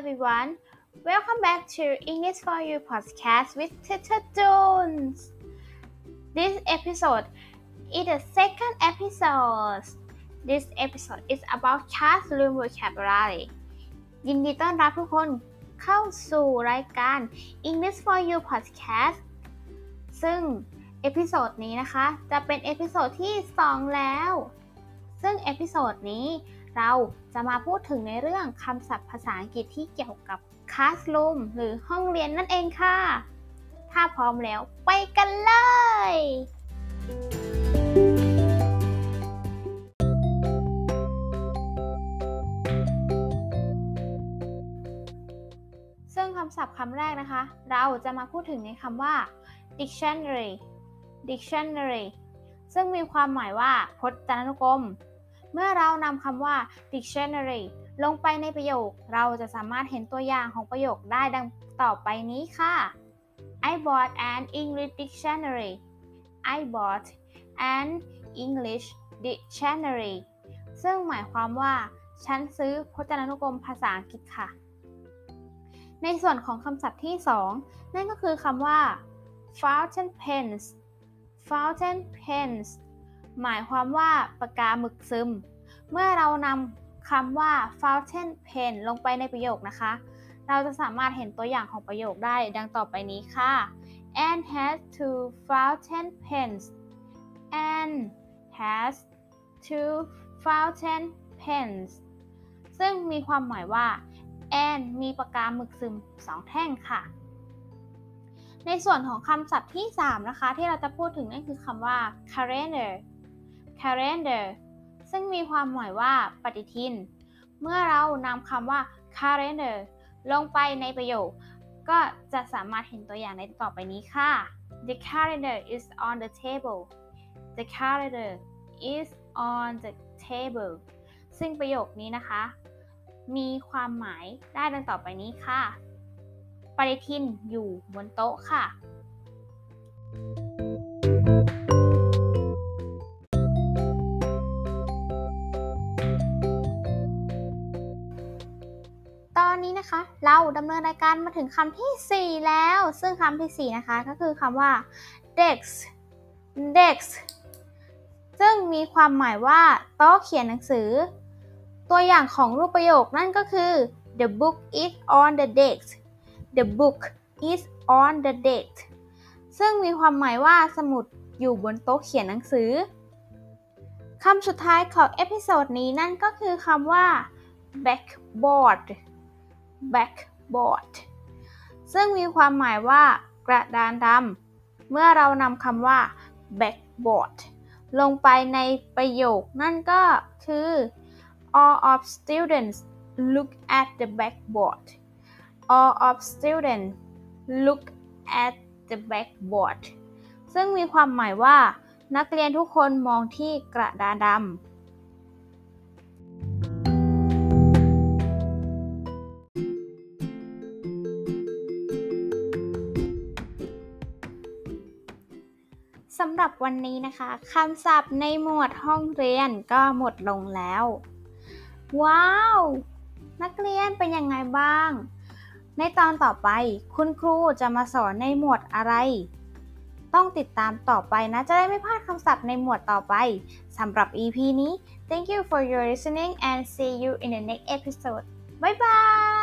everyone. Welcome back to English for You podcast with Teacher Jones. This episode is the second episode. This episode is about classroom vocabulary. ยินดีต้อนรับทุกคนเข้าสู่รายการ English for You podcast ซึ่งเอพิโซดนี้นะคะ จะเป็นเอพิโซดที่ 2 แล้ว ซึ่ง episode นี้ เราจะมาพูดถึงในเรื่องคำศัพท์ภาษาอังกฤษที่เกี่ยวกับ classroom หรือห้องเรียนนั่นเองค่ะ ถ้าพร้อมแล้วไปกันเลย ซึ่งคำศัพท์คำแรกนะคะ เราจะมาพูดถึงในคำว่า dictionary dictionary ซึ่งมีความหมายว่าพจนานุกรม เมื่อเรานำคำว่า dictionary ลงไปในประโยค เราจะสามารถเห็นตัวอย่างของประโยคได้ดังต่อไปนี้ค่ะ I bought an English dictionary I bought an English dictionary ซึ่งหมายความว่า ฉันซื้อพจนานุกรมภาษาอังกฤษค่ะ ในส่วนของคำศัพท์ที่ 2 นั่นก็คือคำว่า fountain pens fountain pens หมายความว่าปากกาหมึกซึม เมื่อเรานำคำว่า fountain pen ลงไปในประโยคนะคะ เราจะสามารถเห็นตัวอย่างของประโยคได้ดังต่อไปนี้ค่ะ Anne has two fountain pens Anne has two fountain pens ซึ่งมีความหมายว่า แอนมีปากกาหมึกซึมสองแท่งค่ะ ในส่วนของคำศัพท์ที่ 3 นะคะ ที่เราจะพูดถึงนั่นคือคำว่า calendar calendar ซึ่งมีความหมายว่าปฏิทิน เมื่อเรานำคำว่า calendar ลงไปในประโยค ก็จะสามารถเห็นตัวอย่างในต่อไปนี้ค่ะ The calendar is on the table The calendar is on the table ซึ่งประโยคนี้นะคะ มีความหมายได้ดังต่อไปนี้ค่ะ ปฏิทินอยู่บนโต๊ะค่ะตอ นี้นะคะ เราดำเนินรายการมาถึงคำที่ 4 แล้ว ซึ่งคำที่ 4 นะคะ ก็คือคำว่า desk desk ซึ่งมีความหมายว่าโต๊ะเขียนหนังสือ ตัวอย่างของรูปประโยคนั่นก็คือ the book is on the desk the book is on the desk ซึ่งมีความหมายว่าสมุดอยู่บนโต๊ะเขียนหนังสือคำสุดท้ายของเอพิโซดนี้นั่นก็คือคำว่า backboard backboard ซึ่งมีความหมายว่ากระดานดำ เมื่อเรานำคำว่า backboard ลงไปในประโยคนั่นก็คือ all of students look at the blackboard all of students look at the blackboard ซึ่งมีความหมายว่า นักเรียนทุกคนมองที่กระดานดำ สำหรับวันนี้นะคะคำศัพท์ในหมวดห้องเรียนก็หมดลงแล้ว ว้าว นักเรียนเป็นยังไงบ้าง ในตอนต่อไปคุณครูจะมาสอนในหมวดอะไร ต้องติดตามต่อไปนะ จะได้ไม่พลาดคำศัพท์ในหมวดต่อไปสำหรับ EP นี้ thank you for your listening and see you in the next episode bye bye